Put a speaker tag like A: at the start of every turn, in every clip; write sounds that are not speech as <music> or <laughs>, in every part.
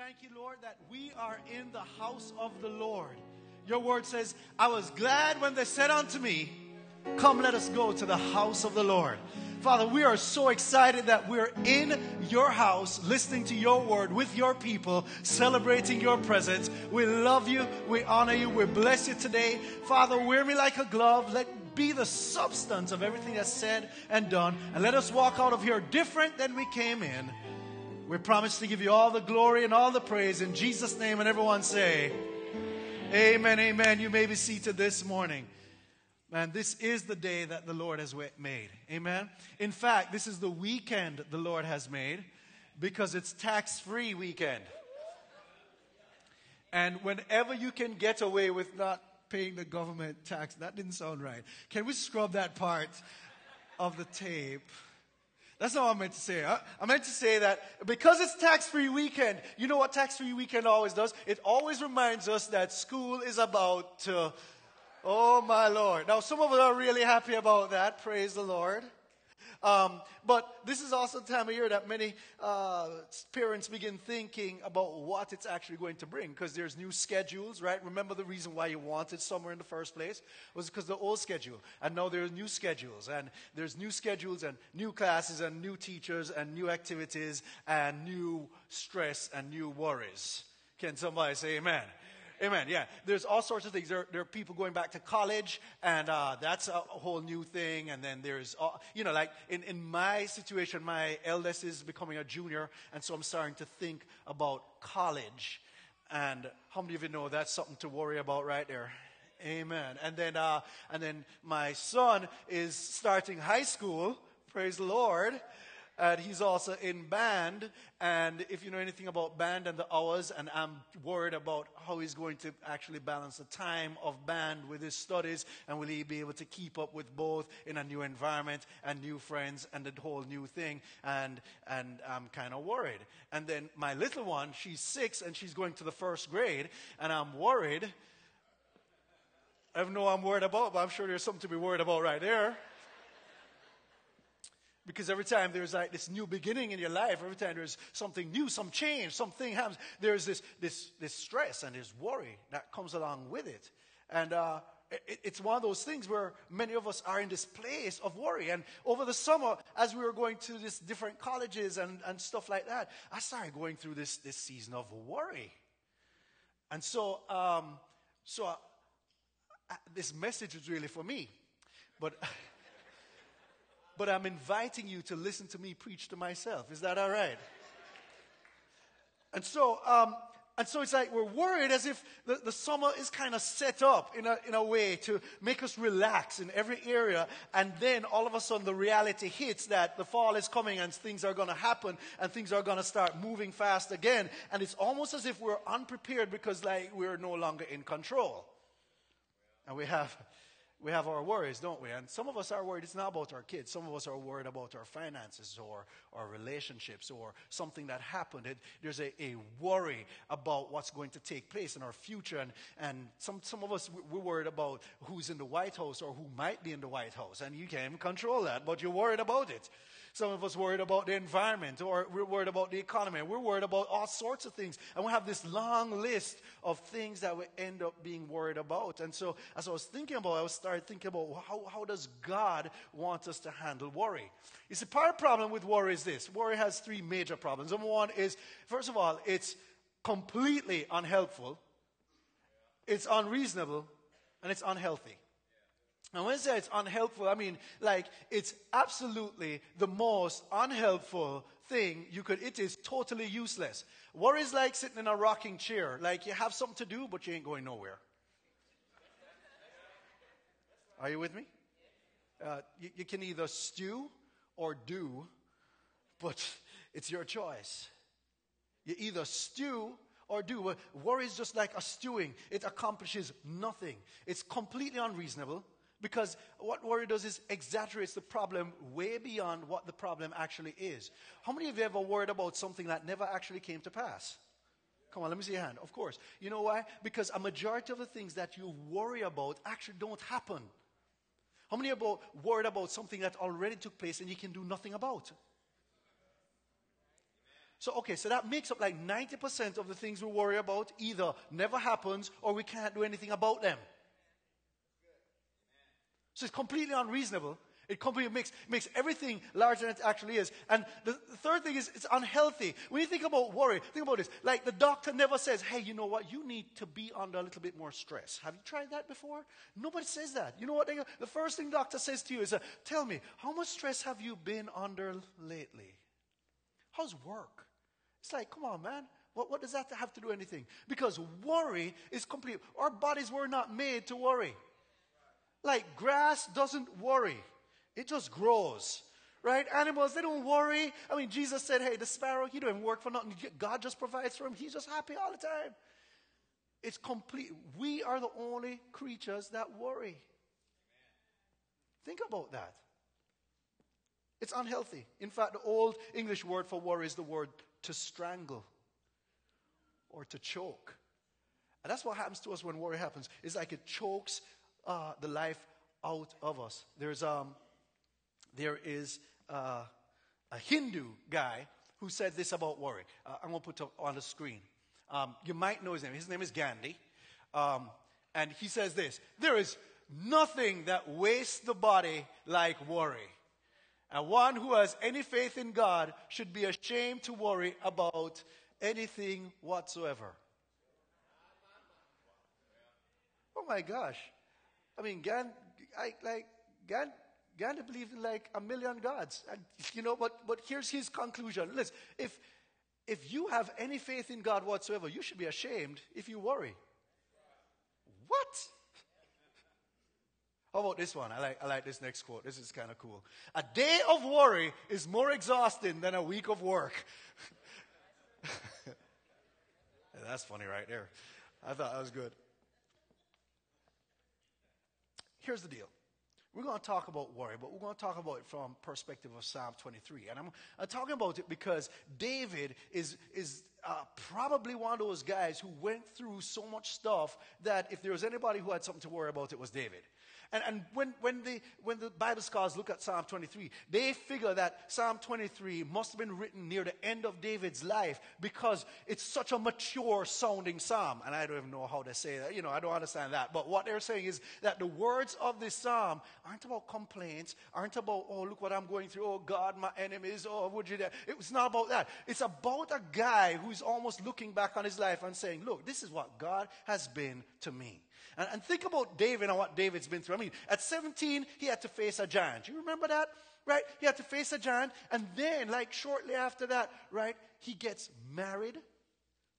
A: thank you, Lord, that we are in the house of the Lord. Your word says, I was glad when they said unto me, Come, let us go to the house of the Lord. Father, we are so excited that we're in your house, listening to your word with your people, celebrating your presence. We love you. We honor you. We bless you today. Father, wear me like a glove. Let be the substance of everything that's said and done. And let us walk out of here different than we came in. We promise to give you all the glory and all the praise in Jesus' name. And everyone say, Amen, amen. You may be seated this morning. Man, this is the day that the Lord has made. Amen. In fact, this is the weekend the Lord has made because it's tax free weekend. And whenever you can get away with not paying the government tax, that didn't sound right. Can we scrub that part of the tape? That's not what I meant to say. I meant to say that because it's tax free weekend, you know what tax free weekend always does? It always reminds us that school is about to Oh, my Lord. Now, some of us are really happy about that. Praise the Lord. Um, but this is also the time of year that many uh, parents begin thinking about what it's actually going to bring because there's new schedules, right? Remember the reason why you wanted summer in the first place was because the old schedule, and now there's new schedules, and there's new schedules and new classes and new teachers and new activities and new stress and new worries. Can somebody say Amen? Amen. Yeah. There's all sorts of things. There, there are people going back to college, and uh, that's a, whole new thing. And then there's, you know, like in, in my situation, my eldest is becoming a junior, and so I'm starting to think about college. And how many of you know that's something to worry about right there? Amen. And then, uh, and then my son is starting high school. Praise the Lord. And he's also in band. And if you know anything about band and the hours, and I'm worried about how he's going to actually balance the time of band with his studies, and will he be able to keep up with both in a new environment and new friends and the whole new thing? And, and I'm kind of worried. And then my little one, she's six and she's going to the first grade, and I'm worried. I don't know what I'm worried about, but I'm sure there's something to be worried about right there. Because every time there's like this new beginning in your life, every time there's something new, some change, something happens, there's this, this, this stress and this worry that comes along with it. And uh, it, it's one of those things where many of us are in this place of worry. And over the summer, as we were going to these different colleges and, and stuff like that, I started going through this, this season of worry. And so, um, so uh, this message is really for me. But. <laughs> but I'm inviting you to listen to me preach to myself. Is that all right? And so, um, and so it's like we're worried as if the, the summer is kind of set up in a, in a way to make us relax in every area. And then all of a sudden the reality hits that the fall is coming and things are going to happen and things are going to start moving fast again. And it's almost as if we're unprepared because like we're no longer in control. And we have we have our worries, don't we? And some of us are worried it's not about our kids. Some of us are worried about our finances or our relationships or something that happened. It, there's a, a, worry about what's going to take place in our future. And, and some, some of us, we're worried about who's in the White House or who might be in the White House. And you can't control that, but you're worried about it. Some of us worried about the environment, or we're worried about the economy. We're worried about all sorts of things. And we have this long list of things that we end up being worried about. And so, as I was thinking about it, I started thinking about how, how does God want us to handle worry? You see, part of the problem with worry is this worry has three major problems. Number one is, first of all, it's completely unhelpful, it's unreasonable, and it's unhealthy. And when I say it's unhelpful, I mean like it's absolutely the most unhelpful thing you could, it is totally useless. Worry is like sitting in a rocking chair. Like you have something to do, but you ain't going nowhere. Are you with me? Uh, you, you can either stew or do, but <laughs> it's your choice. You either stew or do. Worry is just like a stewing, it accomplishes nothing. It's completely unreasonable. Because what worry does is exaggerates the problem way beyond what the problem actually is. How many of you ever worried about something that never actually came to pass? Come on, let me see your hand. Of course. You know why? Because a majority of the things that you worry about actually don't happen. How many about worried about something that already took place and you can do nothing about? So, okay, so that makes up like 90% of the things we worry about either never happens or we can't do anything about them. So it's completely unreasonable it completely makes, makes everything larger than it actually is. And the, third thing is it's unhealthy. When you think about worry, think about this. Like the doctor never says, hey, you know what? You need to be under a little bit more stress. Have you tried that before? Nobody says that. You know what? They, the first thing the doctor says to you is, uh, tell me, how much stress have you been under lately? How's work? It's like, come on, man. What, what does that have to do with anything? Because worry is complete. Our bodies were not made to worry. Like grass doesn't worry. It just grows. Right? Animals, they don't worry. I mean, Jesus said, hey, the sparrow, he don't work for nothing. God just provides for him. He's just happy all the time. It's complete. We are the only creatures that worry. Think about that. It's unhealthy. In fact, the old English word for worry is the word to strangle or to choke. And that's what happens to us when worry happens. It's like it chokes uh, the life out of us. There's um, there is uh, a Hindu guy who said this about worry. Uh, I'm going to put it on the screen. Um, you might know his name. His name is Gandhi. Um, and he says this There is nothing that wastes the body like worry. And one who has any faith in God should be ashamed to worry about anything whatsoever. Oh my gosh. I mean, Gandhi, I, like, Gandhi, Gandhi believed in like a million gods. And, you know, but, but here's his conclusion. Listen, if, if you have any faith in God whatsoever, you should be ashamed if you worry. What? <laughs> How about this one? I like, I like this next quote. This is kind of cool. A day of worry is more exhausting than a week of work. <laughs> That's funny right there. I thought that was good. Here's the deal. We're going to talk about worry, but we're going to talk about it from perspective of Psalm 23. And I'm, I'm talking about it because David is, is uh, probably one of those guys who went through so much stuff that if there was anybody who had something to worry about, it was David. And, and when, when, the, when the Bible scholars look at Psalm 23, they figure that Psalm 23 must have been written near the end of David's life because it's such a mature sounding psalm. And I don't even know how to say that. You know, I don't understand that. But what they're saying is that the words of this psalm aren't about complaints, aren't about, oh, look what I'm going through. Oh, God, my enemies. Oh, would you that? It's not about that. It's about a guy who's almost looking back on his life and saying, look, this is what God has been to me. And, and think about David and what David's been through. I mean, at 17, he had to face a giant. You remember that? Right? He had to face a giant. And then, like shortly after that, right, he gets married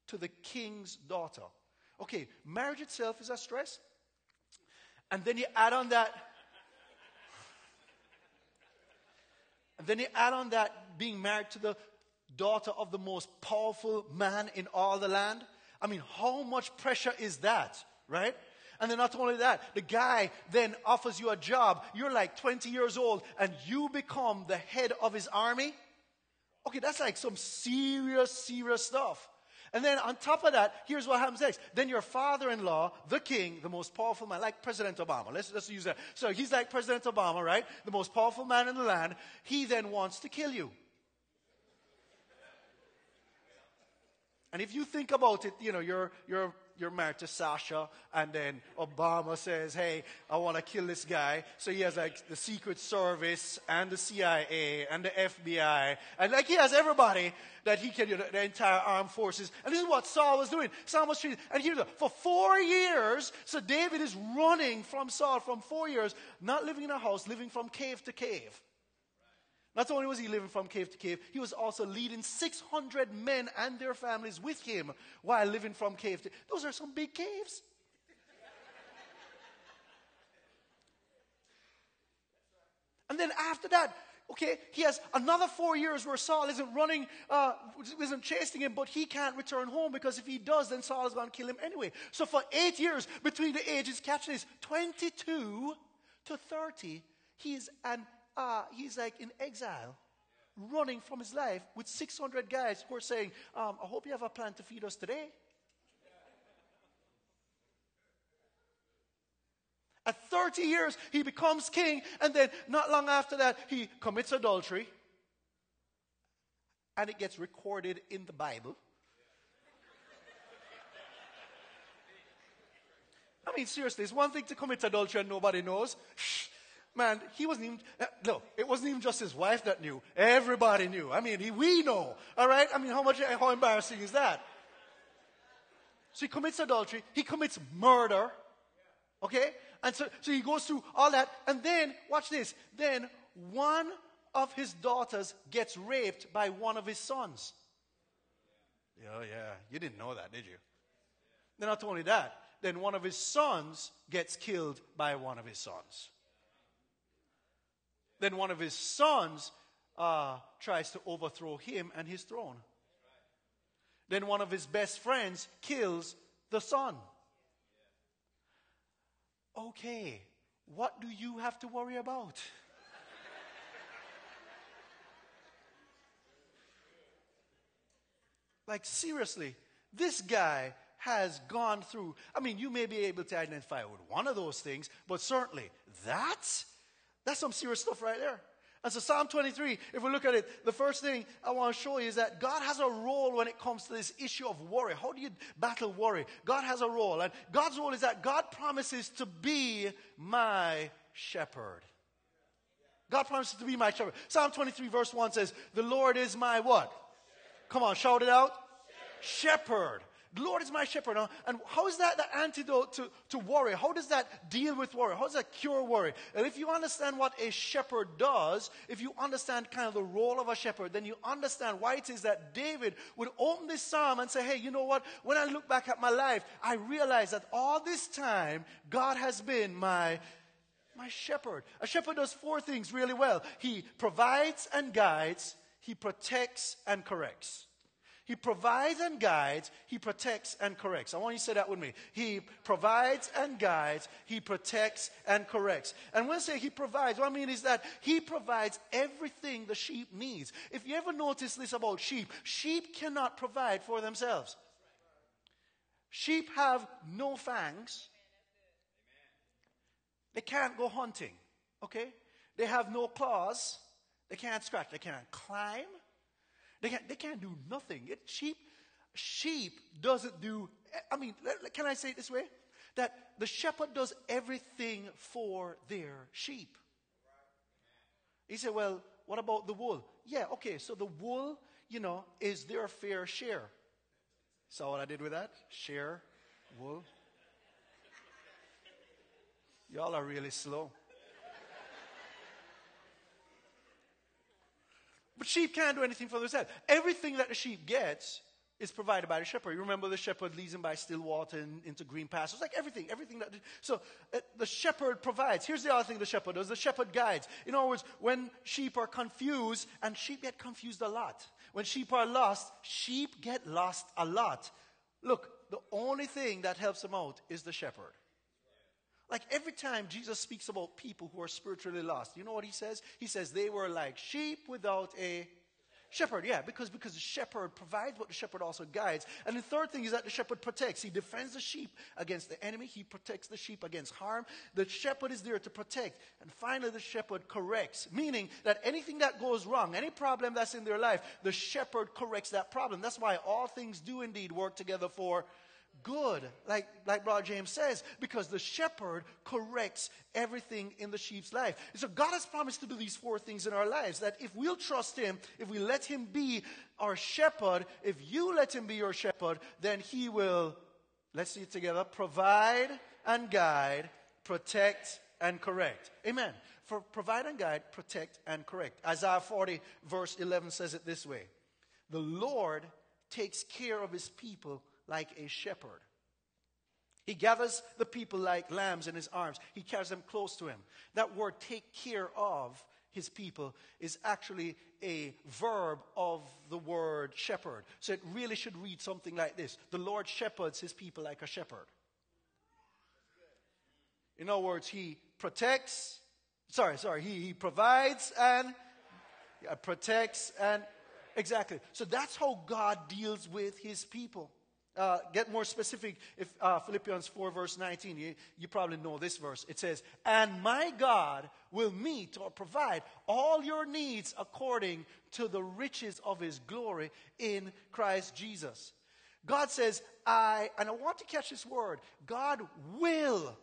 A: to the king's daughter. Okay, marriage itself is a stress. And then you add on that. <laughs> And then you add on that being married to the daughter of the most powerful man in all the land. I mean, how much pressure is that, right? And then not only that, the guy then offers you a job. You're like 20 years old and you become the head of his army. Okay, that's like some serious, serious stuff. And then on top of that, here's what happens next. Then your father-in-law, the king, the most powerful man, like President Obama. Let's, let's use that. So he's like President Obama, right? The most powerful man in the land. He then wants to kill you. And if you think about it, you know, you're, you're you're married to Sasha, and then Obama says, hey, I want to kill this guy. So he has like the Secret Service and the CIA and the FBI, and like he has everybody that he can, you know, the entire armed forces. And this is what Saul was doing. Saul was treating, and here's for four years, so David is running from Saul from four years, not living in a house, living from cave to cave. Not only was he living from cave to cave, he was also leading 600 men and their families with him while living from cave to Those are some big caves. and then after that, okay, he has another four years where Saul isn't running, uh, isn't chasing him, but he can't return home because if he does, then Saul is going to kill him anyway. So for eight years between the ages, catch this, 22 to 30, he's an uh, he's like in exile, running from his life with 600 guys who are saying, um, I hope you have a plan to feed us today. At 30 years, he becomes king, and then not long after that, he commits adultery. and it gets recorded in the Bible. I mean, seriously, it's one thing to commit adultery and nobody knows. Man, he wasn't even, uh, no, it wasn't even just his wife that knew. Everybody knew. I mean, he, we know. All right? I mean, how much, how embarrassing is that? So he commits adultery. He commits murder. Okay? And so, so he goes through all that. And then, watch this. Then one of his daughters gets raped by one of his sons. Oh, yeah. You didn't know that, did you? Then not only that, then one of his sons gets killed by one of his sons. Then one of his sons uh, tries to overthrow him and his throne. Then one of his best friends kills the son. Okay, what do you have to worry about? <laughs> like, seriously, this guy has gone through. I mean, you may be able to identify with one of those things, but certainly that, that's some serious stuff right there. And so, Psalm 23, if we look at it, the first thing I want to show you is that God has a role when it comes to this issue of worry. How do you battle worry? God has a role. And God's role is that God promises to be my shepherd. God promises to be my shepherd. Psalm 23, verse 1 says, The Lord is my what? Come on, shout it out. shepherd. The Lord is my shepherd. And how is that the antidote to, to worry? How does that deal with worry? How does that cure worry? And if you understand what a shepherd does, if you understand kind of the role of a shepherd, then you understand why it is that David would open this psalm and say, hey, you know what? When I look back at my life, I realize that all this time, God has been my my shepherd. A shepherd does four things really well. He provides and guides, he protects and corrects. He provides and guides, He protects and corrects. I want you to say that with me. He provides and guides, He protects and corrects. And when I say He provides, what I mean is that He provides everything the sheep needs. If you ever notice this about sheep, sheep cannot provide for themselves. Sheep have no fangs. They can't go hunting, okay? They have no claws. They can't scratch. They can't climb. They can't, they can't do nothing. It, sheep, sheep doesn't do, I mean, can I say it this way? That the shepherd does everything for their sheep. He said, well, what about the wool? Yeah, okay, so the wool, you know, is their fair share. Saw what I did with that? Share wool. Y'all are really slow. But sheep can't do anything for themselves. Everything that the sheep gets is provided by the shepherd. You remember the shepherd leads them by still water and into green pastures, like everything, everything that. So uh, the shepherd provides. Here's the other thing the shepherd does: the shepherd guides. In other words, when sheep are confused, and sheep get confused a lot. When sheep are lost, sheep get lost a lot. Look, the only thing that helps them out is the shepherd. Like every time Jesus speaks about people who are spiritually lost, you know what he says? He says they were like sheep without a shepherd. Yeah, because, because the shepherd provides what the shepherd also guides. And the third thing is that the shepherd protects. He defends the sheep against the enemy. He protects the sheep against harm. The shepherd is there to protect. And finally, the shepherd corrects, meaning that anything that goes wrong, any problem that's in their life, the shepherd corrects that problem. That's why all things do indeed work together for good, like, like Brother James says, because the shepherd corrects everything in the sheep's life. so God has promised to do these four things in our lives that if we'll trust Him, if we let Him be our shepherd, if you let Him be your shepherd, then He will, let's see it together, provide and guide, protect and correct. Amen. For provide and guide, protect and correct. Isaiah 40, verse 11 says it this way The Lord takes care of His people like a shepherd. He gathers the people like lambs in his arms. He carries them close to him. That word, take care of his people, is actually a verb of the word shepherd. So it really should read something like this The Lord shepherds his people like a shepherd. In other words, he protects, sorry, sorry, he, he provides and protects and, exactly. So that's how God deals with his people. Uh, get more specific. If uh, Philippians 4, verse 19, you, you probably know this verse. It says, And my God will meet or provide all your needs according to the riches of his glory in Christ Jesus. God says, I, and I want to catch this word God will.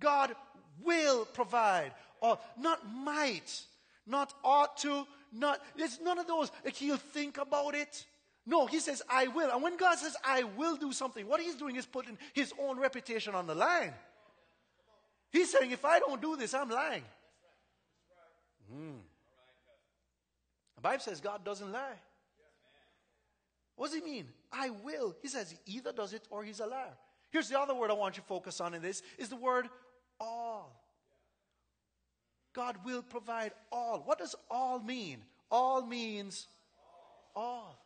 A: God will provide, or not might, not ought to, not, it's none of those. Like he'll think about it. No, he says, I will. And when God says, I will do something, what he's doing is putting his own reputation on the line. He's saying, if I don't do this, I'm lying. Mm. The Bible says God doesn't lie. What does he mean? I will. He says he either does it or he's a liar. Here's the other word I want you to focus on in this is the word all. God will provide all. What does all mean? All means all.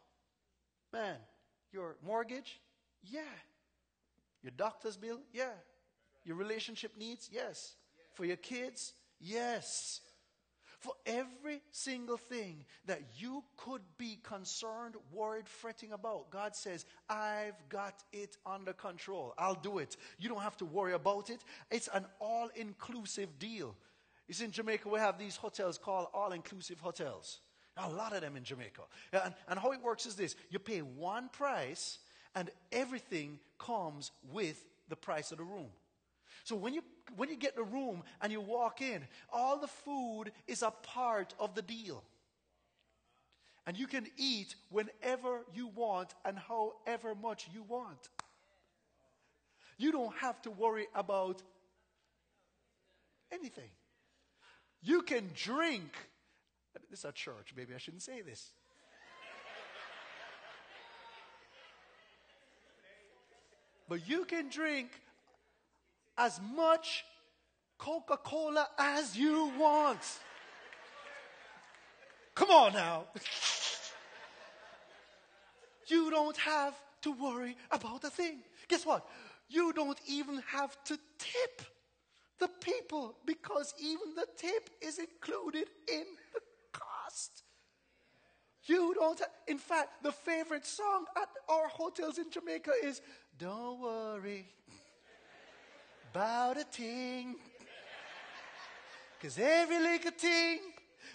A: Man, your mortgage? Yeah. Your doctor's bill? Yeah. Your relationship needs? Yes. For your kids? Yes. For every single thing that you could be concerned, worried, fretting about, God says, I've got it under control. I'll do it. You don't have to worry about it. It's an all inclusive deal. See, in Jamaica, we have these hotels called all inclusive hotels. A lot of them in Jamaica. And, and how it works is this you pay one price, and everything comes with the price of the room. So when you when you get the room and you walk in, all the food is a part of the deal. And you can eat whenever you want and however much you want. You don't have to worry about anything. You can drink this is a church. Maybe I shouldn't say this. But you can drink as much Coca Cola as you want. Come on now. You don't have to worry about a thing. Guess what? You don't even have to tip the people because even the tip is included in the. You don't. In fact, the favorite song at our hotels in Jamaica is Don't Worry About a Thing. Because every little thing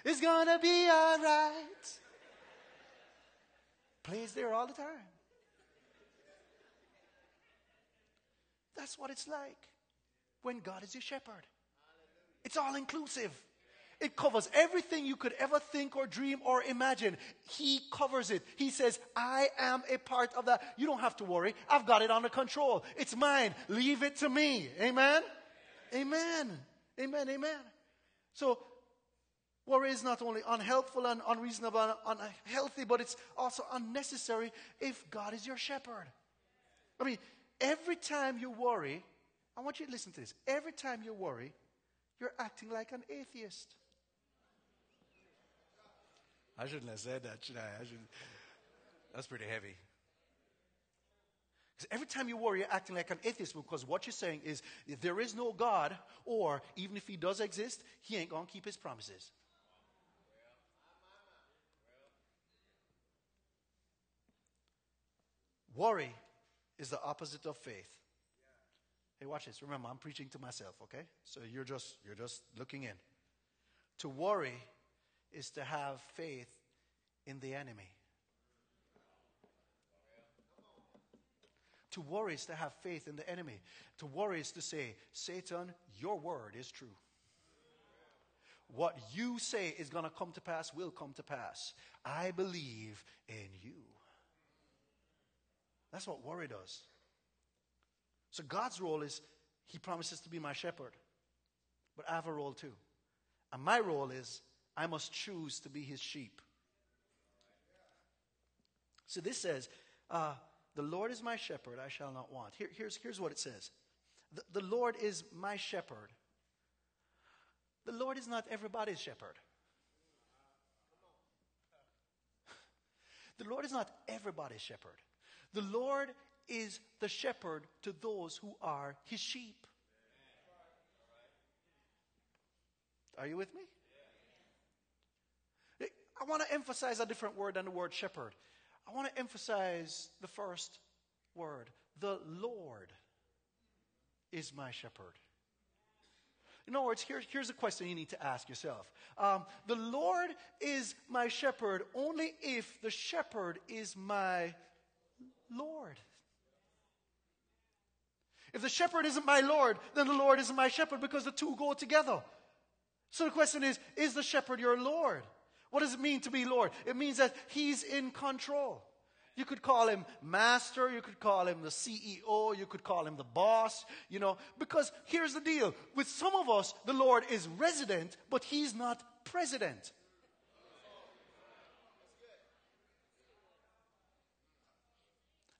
A: is going to be all right. Plays there all the time. That's what it's like when God is your shepherd. It's all inclusive. It covers everything you could ever think or dream or imagine. He covers it. He says, I am a part of that. You don't have to worry. I've got it under control. It's mine. Leave it to me. Amen? Amen. Amen. Amen. So, worry is not only unhelpful and unreasonable and unhealthy, but it's also unnecessary if God is your shepherd. I mean, every time you worry, I want you to listen to this. Every time you worry, you're acting like an atheist. I shouldn't have said that, should I? I should That's pretty heavy. Every time you worry, you're acting like an atheist because what you're saying is there is no God, or even if he does exist, he ain't going to keep his promises. Worry is the opposite of faith. Hey, watch this. Remember, I'm preaching to myself, okay? So you're just you're just looking in. To worry is to have faith in the enemy. To worry is to have faith in the enemy. To worry is to say, Satan, your word is true. What you say is going to come to pass will come to pass. I believe in you. That's what worry does. So God's role is He promises to be my shepherd. But I have a role too. And my role is I must choose to be his sheep. So this says, uh, The Lord is my shepherd, I shall not want. Here, here's, here's what it says the, the Lord is my shepherd. The Lord is not everybody's shepherd. The Lord is not everybody's shepherd. The Lord is the shepherd to those who are his sheep. Are you with me? I want to emphasize a different word than the word shepherd. I want to emphasize the first word the Lord is my shepherd. In other words, here, here's a question you need to ask yourself. Um, the Lord is my shepherd only if the shepherd is my Lord. If the shepherd isn't my Lord, then the Lord isn't my shepherd because the two go together. So the question is Is the shepherd your Lord? What does it mean to be Lord? It means that he's in control. You could call him master, you could call him the CEO, you could call him the boss, you know, because here's the deal. With some of us, the Lord is resident, but he's not president.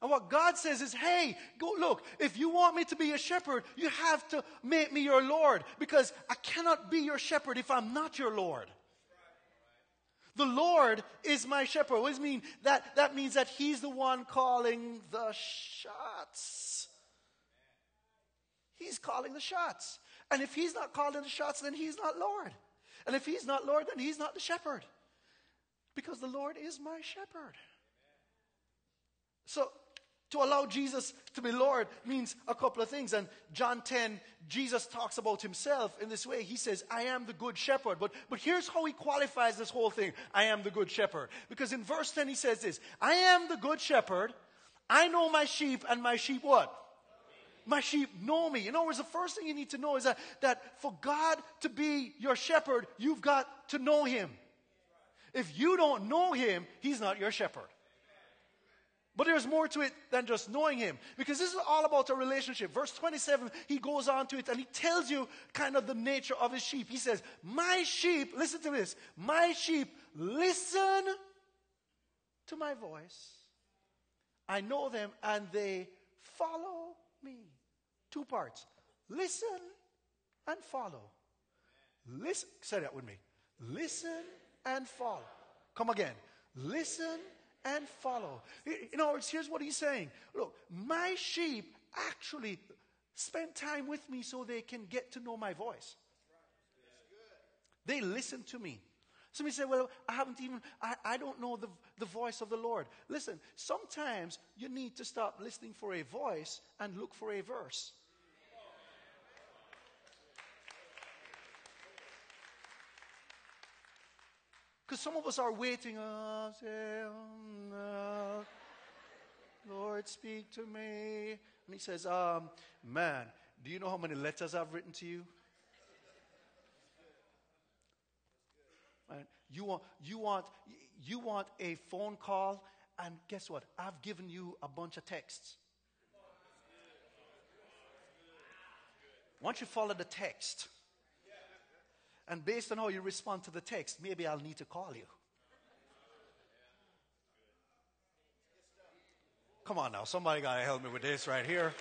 A: And what God says is, hey, go look, if you want me to be a shepherd, you have to make me your Lord because I cannot be your shepherd if I'm not your Lord. The Lord is my shepherd. What does it mean? That, that means that He's the one calling the shots. He's calling the shots. And if He's not calling the shots, then He's not Lord. And if He's not Lord, then He's not the shepherd. Because the Lord is my shepherd. So to allow Jesus to be Lord means a couple of things. And John 10, Jesus talks about himself in this way. He says, I am the good shepherd. But, but here's how he qualifies this whole thing I am the good shepherd. Because in verse 10, he says this I am the good shepherd. I know my sheep, and my sheep what? My sheep know me. In other words, the first thing you need to know is that, that for God to be your shepherd, you've got to know him. If you don't know him, he's not your shepherd. But there's more to it than just knowing him. Because this is all about a relationship. Verse 27, he goes on to it and he tells you kind of the nature of his sheep. He says, My sheep, listen to this, my sheep listen to my voice. I know them and they follow me. Two parts listen and follow. Listen, say that with me. Listen and follow. Come again. Listen and follow. In other words, here's what he's saying Look, my sheep actually spend time with me so they can get to know my voice. They listen to me. Somebody say, Well, I haven't even, I, I don't know the, the voice of the Lord. Listen, sometimes you need to stop listening for a voice and look for a verse. Because some of us are waiting. Say, oh, Lord, speak to me. And he says, um, Man, do you know how many letters I've written to you? You want, you, want, you want a phone call, and guess what? I've given you a bunch of texts. Once you follow the text, and based on how you respond to the text, maybe I'll need to call you. Come on now, somebody got to help me with this right here.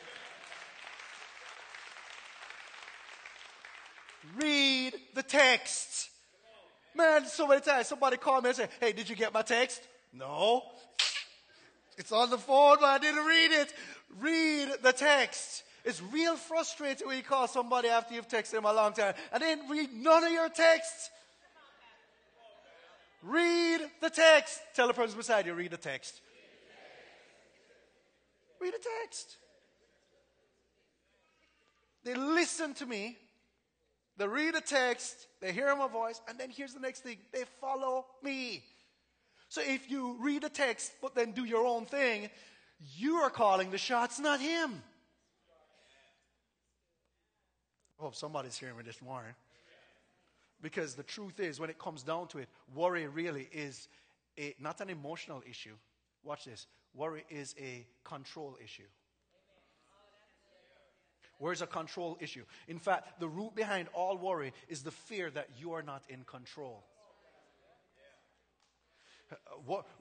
A: Read the text. Man, so many times somebody called me and said, Hey, did you get my text? No. It's on the phone, but I didn't read it. Read the text. It's real frustrating when you call somebody after you've texted them a long time and then read none of your texts. Read the text. Tell the person beside you, read the text. Read the text. They listen to me. They read the text. They hear my voice. And then here's the next thing they follow me. So if you read the text, but then do your own thing, you are calling the shots, not him. Oh, I hope somebody's hearing me this morning. Because the truth is, when it comes down to it, worry really is a, not an emotional issue. Watch this. Worry is a control issue. Where's a control issue? In fact, the root behind all worry is the fear that you are not in control.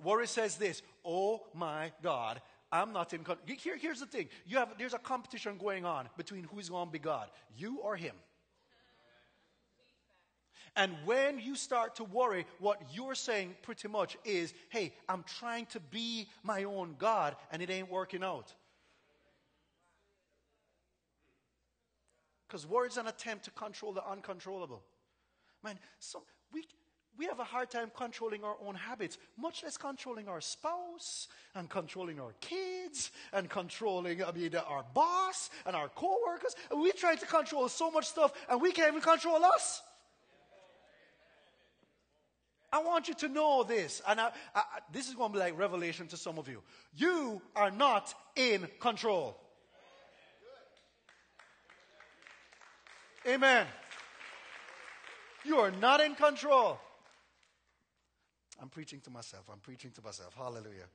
A: Worry says this Oh my God, I'm not in control. Here, here's the thing. You have, there's a competition going on between who's going to be God, you or him. And when you start to worry, what you're saying pretty much is, hey, I'm trying to be my own God and it ain't working out. Because worry is an attempt to control the uncontrollable. Man, so we, we have a hard time controlling our own habits, much less controlling our spouse and controlling our kids and controlling I mean, our boss and our co-workers. And we try to control so much stuff and we can't even control us. I want you to know this, and I, I, this is going to be like revelation to some of you. You are not in control. Amen. You are not in control. I'm preaching to myself. I'm preaching to myself. Hallelujah.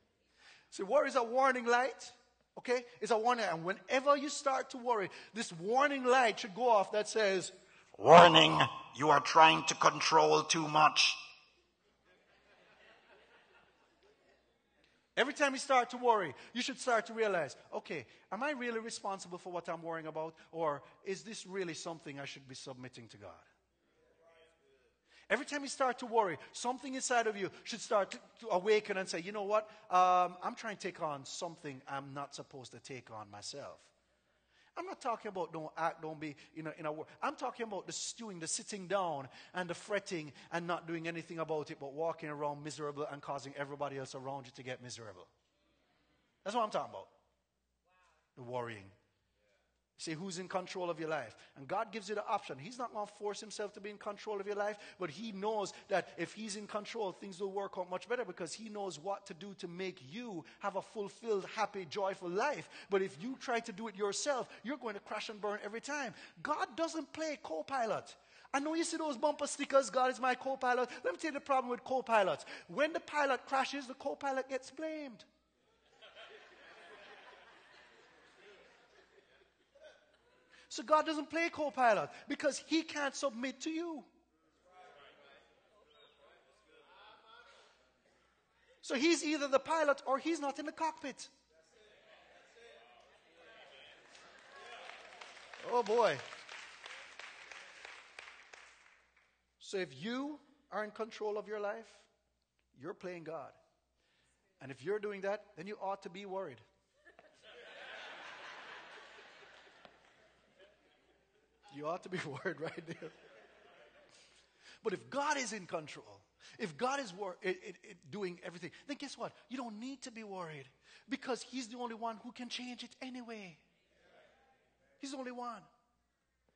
A: See, worry is a warning light. Okay? It's a warning. And whenever you start to worry, this warning light should go off that says,
B: Warning, you are trying to control too much.
A: Every time you start to worry, you should start to realize, okay, am I really responsible for what I'm worrying about? Or is this really something I should be submitting to God? Every time you start to worry, something inside of you should start to, to awaken and say, you know what? Um, I'm trying to take on something I'm not supposed to take on myself. I'm not talking about don't act, don't be you know, in a I'm talking about the stewing, the sitting down and the fretting and not doing anything about it, but walking around miserable and causing everybody else around you to get miserable. That's what I'm talking about. Wow. The worrying. See who's in control of your life. And God gives you the option. He's not going to force himself to be in control of your life, but He knows that if He's in control, things will work out much better because He knows what to do to make you have a fulfilled, happy, joyful life. But if you try to do it yourself, you're going to crash and burn every time. God doesn't play co pilot. I know you see those bumper stickers, God is my co pilot. Let me tell you the problem with co pilots. When the pilot crashes, the co pilot gets blamed. So God doesn't play co pilot because he can't submit to you. So he's either the pilot or he's not in the cockpit. Oh boy. So if you are in control of your life, you're playing God. And if you're doing that, then you ought to be worried. You ought to be <laughs> worried right there. But if God is in control, if God is wor- it, it, it doing everything, then guess what? You don't need to be worried because He's the only one who can change it anyway. He's the only one.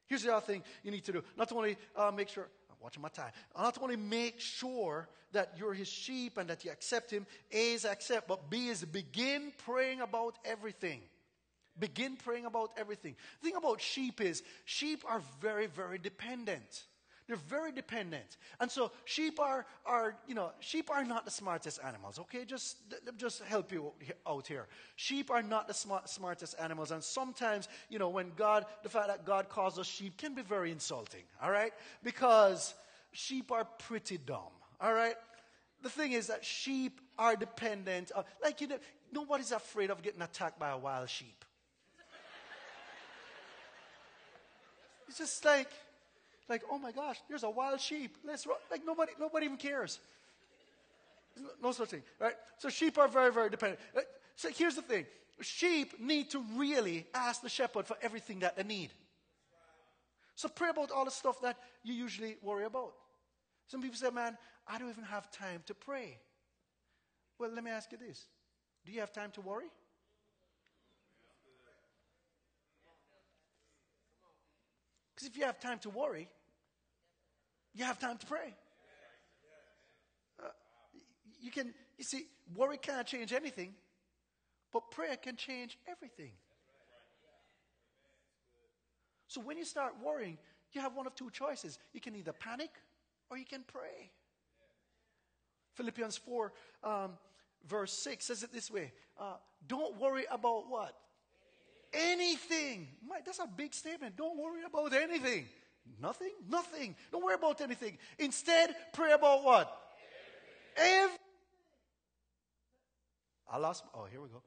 A: Here's the other thing you need to do. Not only uh, make sure, I'm watching my time, not only make sure that you're His sheep and that you accept Him, A is accept, but B is begin praying about everything. Begin praying about everything. The thing about sheep is, sheep are very, very dependent. They're very dependent. And so sheep are, are, you know, sheep are not the smartest animals, okay? Just, just help you out here. Sheep are not the smart, smartest animals. And sometimes, you know, when God, the fact that God calls us sheep can be very insulting, all right? Because sheep are pretty dumb, all right? The thing is that sheep are dependent. On, like, you know, nobody's afraid of getting attacked by a wild sheep. It's just like, like, oh my gosh, there's a wild sheep. Let's run. Like nobody, nobody even cares. No such thing, right? So sheep are very, very dependent. Uh, so here's the thing: sheep need to really ask the shepherd for everything that they need. So pray about all the stuff that you usually worry about. Some people say, "Man, I don't even have time to pray." Well, let me ask you this: Do you have time to worry? Because if you have time to worry, you have time to pray. Uh, you can, you see, worry can't change anything, but prayer can change everything. So when you start worrying, you have one of two choices. You can either panic or you can pray. Philippians 4, um, verse 6 says it this way uh, Don't worry about what? Anything. My, that's a big statement. Don't worry about anything. Nothing? Nothing. Don't worry about anything. Instead, pray about what? Everything. I lost. Oh, here we go.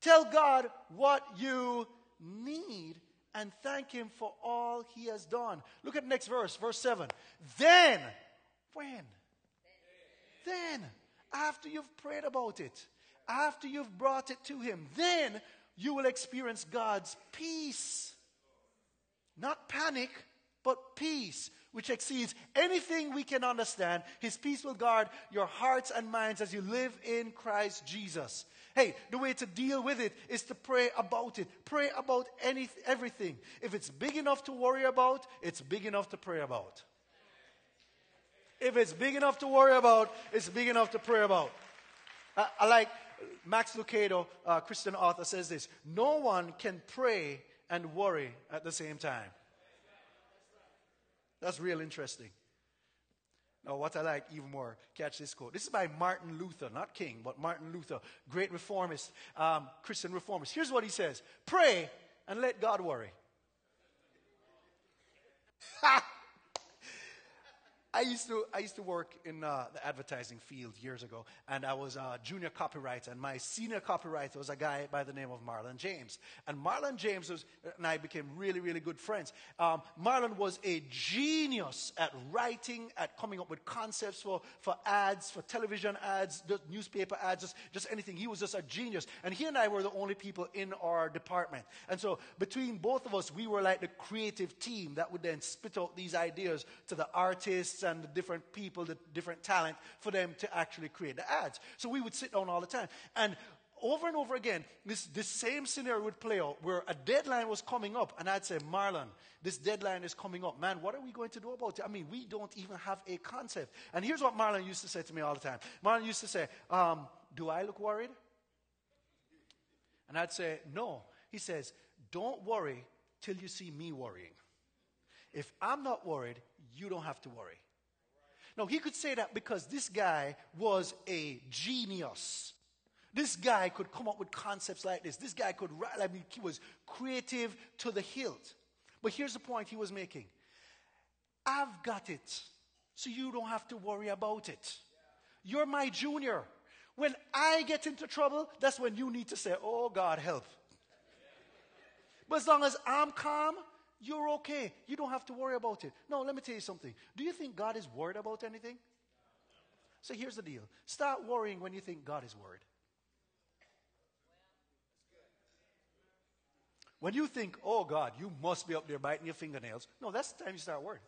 A: Tell God what you need and thank Him for all He has done. Look at the next verse, verse 7. Then, when? Then, after you've prayed about it, after you've brought it to Him, then you will experience God's peace. Not panic, but peace, which exceeds anything we can understand. His peace will guard your hearts and minds as you live in Christ Jesus. Hey, the way to deal with it is to pray about it. Pray about any, everything. If it's big enough to worry about, it's big enough to pray about. If it's big enough to worry about, it's big enough to pray about. I, I like Max Lucado, uh, Christian author, says this No one can pray and worry at the same time. That's real interesting. Now, what I like even more, catch this quote. This is by Martin Luther, not King, but Martin Luther, great reformist, um, Christian reformist. Here's what he says Pray and let God worry. <laughs> I used to I used to work in uh, the advertising field years ago, and I was a junior copywriter. And my senior copywriter was a guy by the name of Marlon James. And Marlon James was, and I became really really good friends. Um, Marlon was a genius at writing, at coming up with concepts for for ads, for television ads, newspaper ads, just, just anything. He was just a genius. And he and I were the only people in our department. And so between both of us, we were like the creative team that would then spit out these ideas to the artists artists and the different people, the different talent for them to actually create the ads. So we would sit down all the time. And over and over again, this, this same scenario would play out where a deadline was coming up, and I'd say, Marlon, this deadline is coming up. Man, what are we going to do about it? I mean, we don't even have a concept. And here's what Marlon used to say to me all the time Marlon used to say, um, Do I look worried? And I'd say, No. He says, Don't worry till you see me worrying. If I'm not worried, you don't have to worry. Now, he could say that because this guy was a genius. This guy could come up with concepts like this. This guy could write, I mean, he was creative to the hilt. But here's the point he was making I've got it, so you don't have to worry about it. You're my junior. When I get into trouble, that's when you need to say, Oh, God, help. But as long as I'm calm, you're okay. You don't have to worry about it. No, let me tell you something. Do you think God is worried about anything? So here's the deal start worrying when you think God is worried. When you think, oh God, you must be up there biting your fingernails, no, that's the time you start worrying.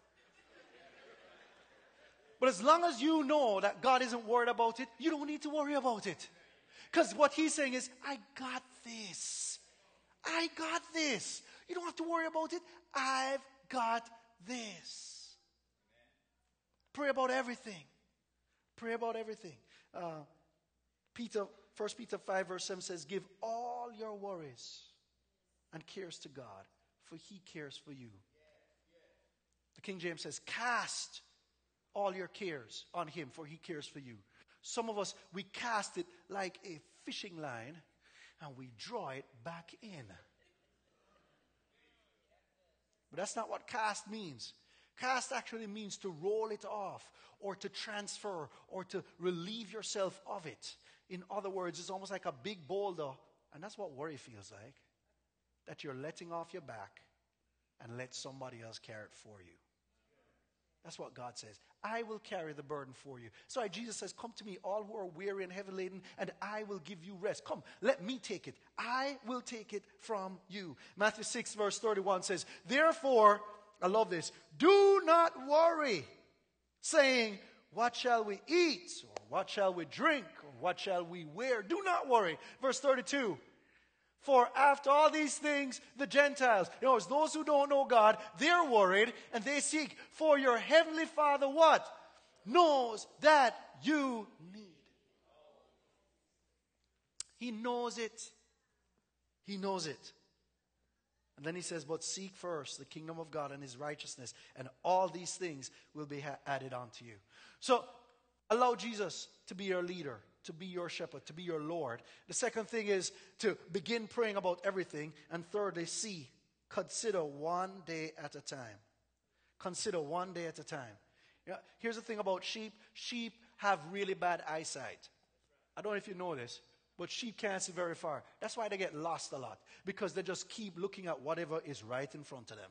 A: But as long as you know that God isn't worried about it, you don't need to worry about it. Because what he's saying is, I got this. I got this. You don't have to worry about it. I've got this. Pray about everything. Pray about everything. Uh, Peter, 1 Peter 5, verse 7 says, Give all your worries and cares to God, for he cares for you. The King James says, Cast all your cares on him, for he cares for you. Some of us, we cast it like a fishing line and we draw it back in. But that's not what cast means. Cast actually means to roll it off or to transfer or to relieve yourself of it. In other words, it's almost like a big boulder, and that's what worry feels like. That you're letting off your back and let somebody else carry it for you. That's what God says. I will carry the burden for you. So Jesus says, Come to me, all who are weary and heavy laden, and I will give you rest. Come, let me take it. I will take it from you. Matthew 6, verse 31 says, Therefore, I love this, do not worry, saying, What shall we eat? Or what shall we drink? Or what shall we wear? Do not worry. Verse 32. For after all these things, the Gentiles, you know, those who don't know God, they're worried and they seek. For your heavenly Father, what? Knows that you need. He knows it. He knows it. And then he says, But seek first the kingdom of God and his righteousness, and all these things will be ha- added unto you. So allow Jesus to be your leader to be your shepherd, to be your Lord. The second thing is to begin praying about everything. And thirdly, see, consider one day at a time. Consider one day at a time. You know, here's the thing about sheep sheep have really bad eyesight. I don't know if you know this, but sheep can't see very far. That's why they get lost a lot, because they just keep looking at whatever is right in front of them.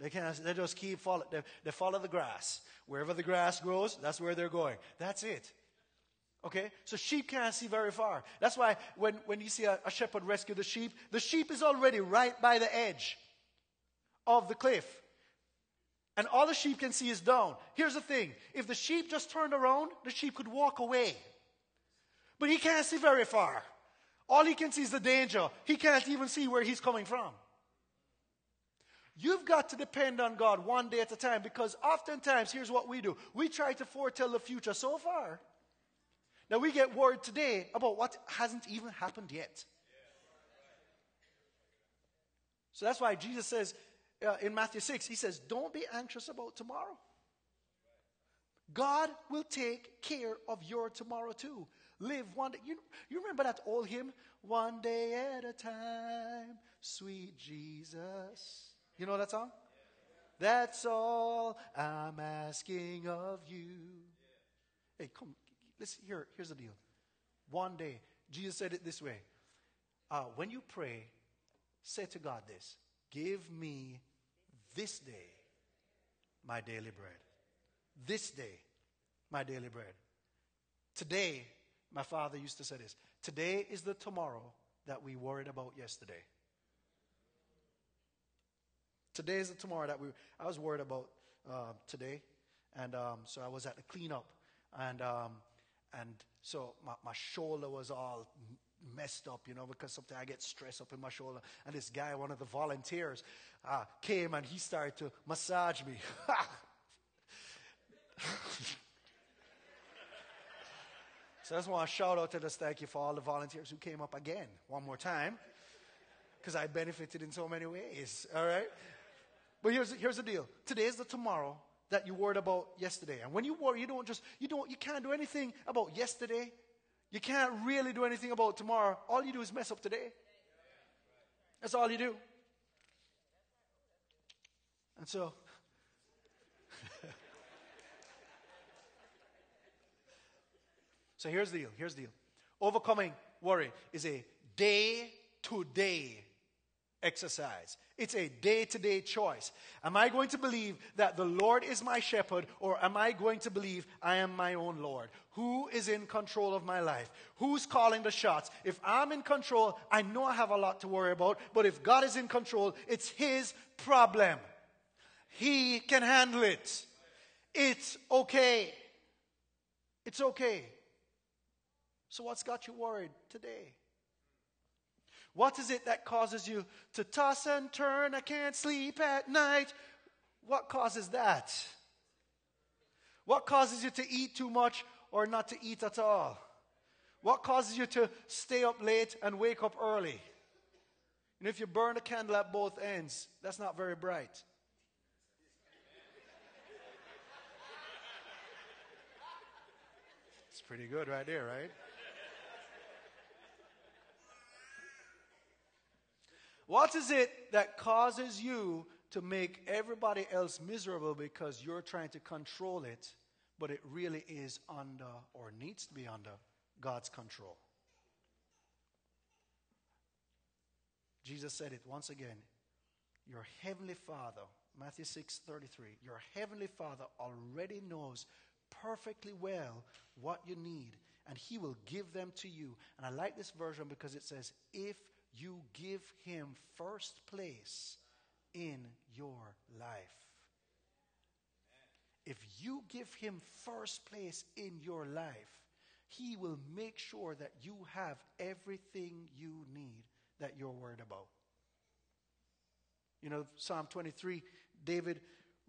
A: They, can't, they just keep follow, they, they follow the grass. Wherever the grass grows, that's where they're going. That's it. Okay? So sheep can't see very far. That's why when, when you see a, a shepherd rescue the sheep, the sheep is already right by the edge of the cliff. And all the sheep can see is down. Here's the thing if the sheep just turned around, the sheep could walk away. But he can't see very far. All he can see is the danger. He can't even see where he's coming from. You've got to depend on God one day at a time because oftentimes, here's what we do we try to foretell the future so far. Now, we get worried today about what hasn't even happened yet. So that's why Jesus says uh, in Matthew 6, He says, Don't be anxious about tomorrow. God will take care of your tomorrow too. Live one day. You, you remember that old hymn? One day at a time, sweet Jesus. You know that song? That's all I'm asking of you. Hey, come, here, here's the deal. One day, Jesus said it this way uh, When you pray, say to God this Give me this day my daily bread. This day, my daily bread. Today, my father used to say this today is the tomorrow that we worried about yesterday. Today is the tomorrow that we. I was worried about uh, today, and um, so I was at the cleanup, and um, and so my, my shoulder was all messed up, you know, because sometimes I get stressed up in my shoulder. And this guy, one of the volunteers, uh, came and he started to massage me. <laughs> so I just want to shout out to this thank you for all the volunteers who came up again one more time because I benefited in so many ways. All right? But here's, here's the deal. Today is the tomorrow that you worried about yesterday. And when you worry, you don't just, you don't, you can't do anything about yesterday. You can't really do anything about tomorrow. All you do is mess up today. That's all you do. And so, <laughs> so here's the deal. Here's the deal. Overcoming worry is a day to day exercise. It's a day to day choice. Am I going to believe that the Lord is my shepherd, or am I going to believe I am my own Lord? Who is in control of my life? Who's calling the shots? If I'm in control, I know I have a lot to worry about, but if God is in control, it's His problem. He can handle it. It's okay. It's okay. So, what's got you worried today? What is it that causes you to toss and turn? I can't sleep at night. What causes that? What causes you to eat too much or not to eat at all? What causes you to stay up late and wake up early? And if you burn a candle at both ends, that's not very bright. It's pretty good right there, right? What is it that causes you to make everybody else miserable because you're trying to control it, but it really is under or needs to be under God's control? Jesus said it once again. Your heavenly Father, Matthew 6 33, your heavenly Father already knows perfectly well what you need, and He will give them to you. And I like this version because it says, if you give him first place in your life. If you give him first place in your life, he will make sure that you have everything you need that you're worried about. You know, Psalm 23, David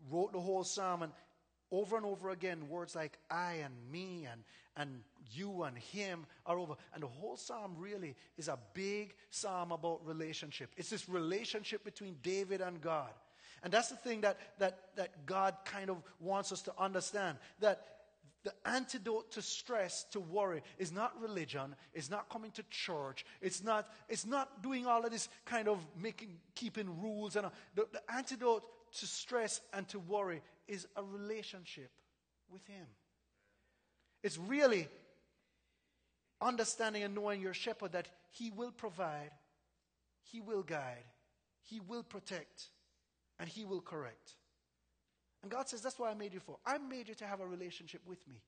A: wrote the whole psalm, and over and over again, words like I and me and, and you and him are over. And the whole psalm really is a big psalm about relationship. It's this relationship between David and God. And that's the thing that, that, that God kind of wants us to understand that the antidote to stress, to worry, is not religion, it's not coming to church, it's not, it's not doing all of this kind of making, keeping rules. And the, the antidote to stress and to worry is a relationship with Him. It's really understanding and knowing your shepherd that He will provide, He will guide, He will protect, and He will correct. And God says, That's what I made you for. I made you to have a relationship with me.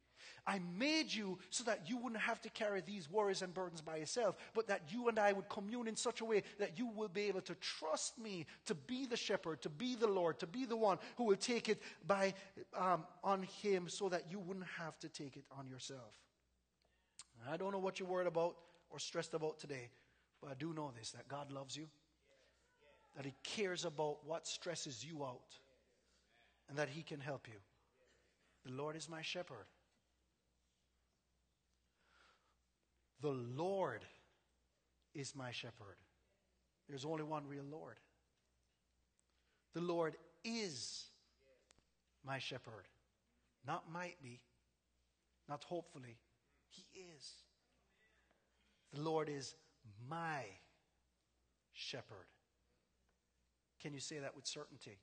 A: I made you so that you wouldn't have to carry these worries and burdens by yourself, but that you and I would commune in such a way that you will be able to trust me to be the shepherd, to be the Lord, to be the one who will take it by um, on Him, so that you wouldn't have to take it on yourself. I don't know what you're worried about or stressed about today, but I do know this: that God loves you, that He cares about what stresses you out and that He can help you. The Lord is my shepherd. The Lord is my shepherd. There's only one real Lord. The Lord is my shepherd. Not might be, not hopefully. He is. The Lord is my shepherd. Can you say that with certainty?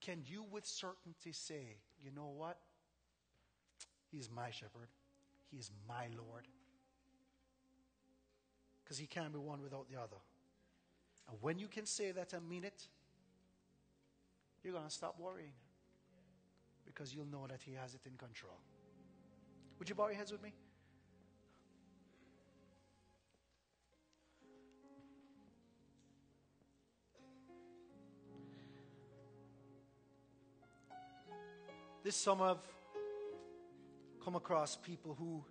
A: Can you with certainty say, you know what? He is my shepherd. He is my Lord. Because he can't be one without the other. And when you can say that and mean it, you're going to stop worrying. Because you'll know that he has it in control. Would you bow your heads with me? This summer, I've come across people who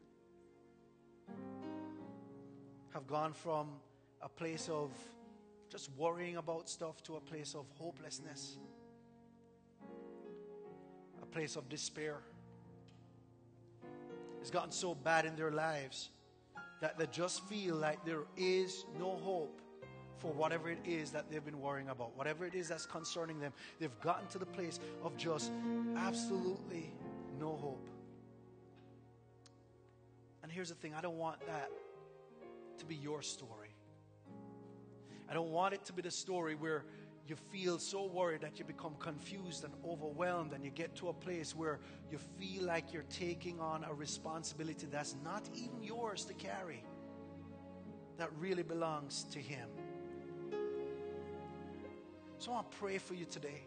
A: have gone from a place of just worrying about stuff to a place of hopelessness, a place of despair. It's gotten so bad in their lives that they just feel like there is no hope for whatever it is that they've been worrying about, whatever it is that's concerning them. They've gotten to the place of just absolutely no hope. And here's the thing I don't want that to be your story. I don't want it to be the story where you feel so worried that you become confused and overwhelmed, and you get to a place where you feel like you're taking on a responsibility that's not even yours to carry, that really belongs to Him. So I pray for you today.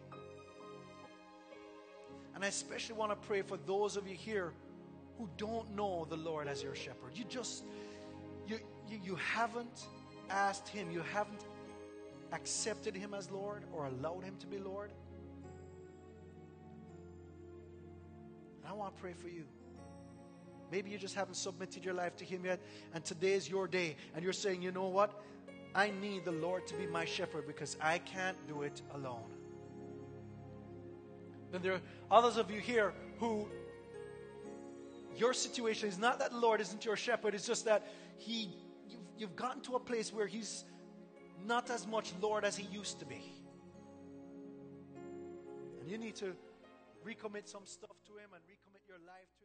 A: And I especially want to pray for those of you here who don't know the Lord as your shepherd. You just, you, you, you haven't asked Him, you haven't accepted Him as Lord or allowed Him to be Lord. And I want to pray for you. Maybe you just haven't submitted your life to Him yet, and today is your day, and you're saying, you know what? I need the Lord to be my shepherd because I can't do it alone. Then there are others of you here who your situation is not that the Lord isn't your shepherd, it's just that He you've gotten to a place where He's not as much Lord as He used to be. And you need to recommit some stuff to Him and recommit your life to Him.